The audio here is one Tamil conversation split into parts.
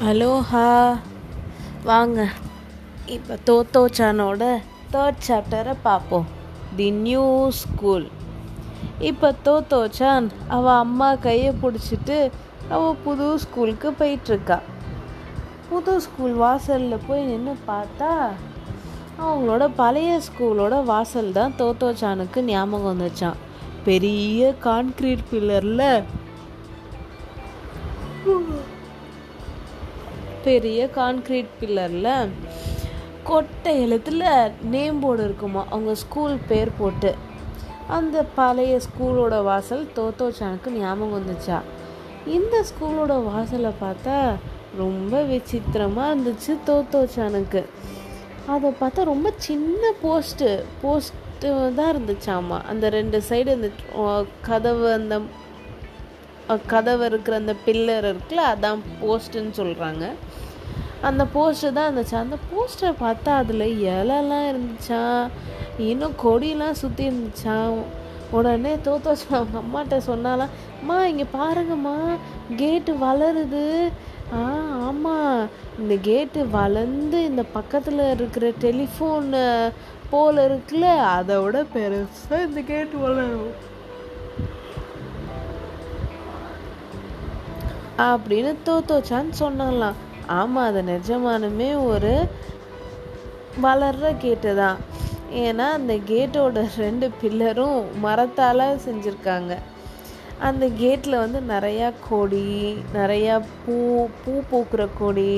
அலோஹா வாங்க. இப்போ தோத்தோச்சானோட தேர்ட் சாப்டரை பார்ப்போம் தி நியூ ஸ்கூல் இப்போ தோத்தோச்சான் அவள் அம்மா கையை பிடிச்சிட்டு அவள் புது ஸ்கூலுக்கு போயிட்டுருக்கா புது ஸ்கூல் வாசலில் போய் நின்று பார்த்தா அவங்களோட பழைய ஸ்கூலோட வாசல் தான் தோத்தோச்சானுக்கு ஞாபகம் வந்துச்சான் பெரிய கான்க்ரீட் பில்லரில் பெரிய கான்க்ரீட் பில்லரில் கொட்டை எழுத்தில் நேம் போர்டு இருக்குமா? அவங்க ஸ்கூல் பேர் போட்டு. அந்த பழைய ஸ்கூலோட வாசல் தோத்தோச்சானுக்கு ஞாபகம் வந்துச்சா? இந்த ஸ்கூலோட வாசலை பார்த்தா ரொம்ப விசித்திரமாக இருந்துச்சு தோத்தோச்சானுக்கு அதை பார்த்தா ரொம்ப சின்ன போஸ்ட்டு போஸ்ட்டு தான் இருந்துச்சாமா? அந்த ரெண்டு சைடு அந்த கதவு அந்த கதவு இருக்கிற அந்த பில்லர் இருக்குல்ல அதான் போஸ்ட்டுன்னு சொல்கிறாங்க அந்த போஸ்டர் தான் இருந்துச்சு. அந்த போஸ்டரை பார்த்தா அதில் இலெல்லாம் இருந்துச்சா? இன்னும் கொடியெலாம் சுற்றி இருந்துச்சா? உடனே தோத்தோச்சு அவங்க அம்மாட்ட சொன்னாலாம் அம்மா இங்கே பாருங்கம்மா கேட்டு வளருது. ஆ ஆமாம் இந்த கேட்டு வளர்ந்து இந்த பக்கத்தில் இருக்கிற டெலிஃபோன் போல் இருக்குல்ல அதை விட பெருசாக இந்த கேட்டு வளரும். அப்படின்னு தோத்தோச்சான்னு சொன்னாலாம் ஆமாம் அது நிஜமானுமே ஒரு வளர்ற கேட்டு தான். ஏன்னா அந்த கேட்டோட ரெண்டு பில்லரும் மரத்தால் செஞ்சுருக்காங்க. அந்த கேட்டில் வந்து நிறையா கொடி நிறையா பூ பூ பூக்கிற கொடி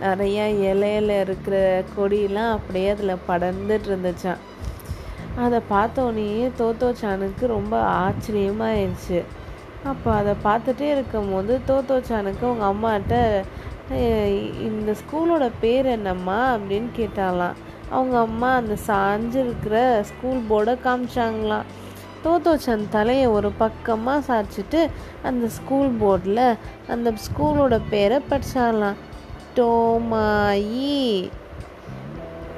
நிறையா இலையில இருக்கிற கொடியெலாம் அப்படியே அதில் படர்ந்துட்டு இருந்துச்சான் அதை பார்த்தோன்னே தோத்தோச்சானுக்கு ரொம்ப ஆச்சரியமாயிருச்சு. அப்போ அதை பார்த்துட்டே இருக்கும்போது தோத்தோச்சானுக்கு அவங்க அம்மாட்ட இந்த ஸ்கூலோட பேர் என்னம்மா? அப்படின்னு கேட்டாலாம் அவங்க அம்மா அந்த சாஞ்சிருக்கிற ஸ்கூல் போர்டை காமிச்சாங்களாம். தோத்தோச்சன் தலையை ஒரு பக்கமாக சாய்ச்சிட்டு அந்த ஸ்கூல் போர்டில் அந்த ஸ்கூலோட பேரை படிச்சாலாம் டோமாயி.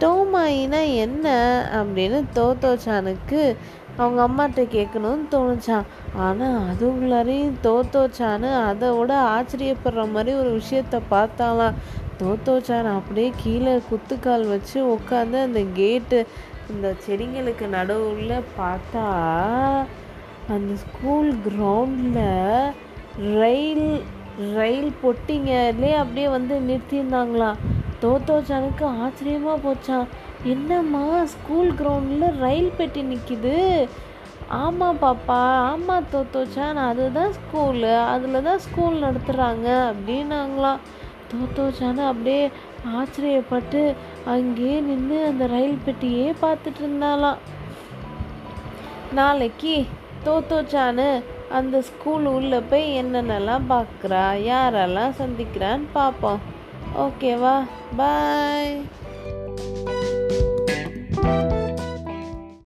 டோமாயினா என்ன? அப்படின்னு தோத்தோச்சானுக்கு அவங்க அம்மாட்ட கேட்கணும்னு தோணுச்சான் ஆனால் அதுக்குள்ளாரையும் தோத்தோச்சான்னு அதை விட ஆச்சரியப்படுற மாதிரி ஒரு விஷயத்த பார்த்தாலாம் தோத்தோச்சான் அப்படியே கீழே குத்துக்கால் வச்சு உட்காந்து அந்த கேட்டு இந்த செடிங்களுக்கு நடுவில் பார்த்தா அந்த ஸ்கூல் கிரவுண்டில் ரயில் ரயில் பொட்டிங்கலே அப்படியே வந்து நிறுத்தியிருந்தாங்களாம். தோத்தோச்சானுக்கு ஆச்சரியமாக போச்சான் என்னம்மா ஸ்கூல் கிரவுண்டில் ரயில் பெட்டி நிற்கிது ஆமாம் பாப்பா ஆமாம் தோத்தோச்சான் அதுதான் ஸ்கூலு அதில் தான் ஸ்கூல் நடத்துகிறாங்க அப்படின்னாங்களாம் தோத்தோச்சான்னு அப்படியே ஆச்சரியப்பட்டு அங்கேயே நின்று அந்த ரயில் பெட்டியே பார்த்துட்டு இருந்தாலாம் நாளைக்கு தோத்தோச்சானு அந்த ஸ்கூல் உள்ளே போய் என்னென்னலாம் பார்க்குறா யாரெல்லாம் சந்திக்கிறான்னு பார்ப்போம். ஓகேவா? பாய்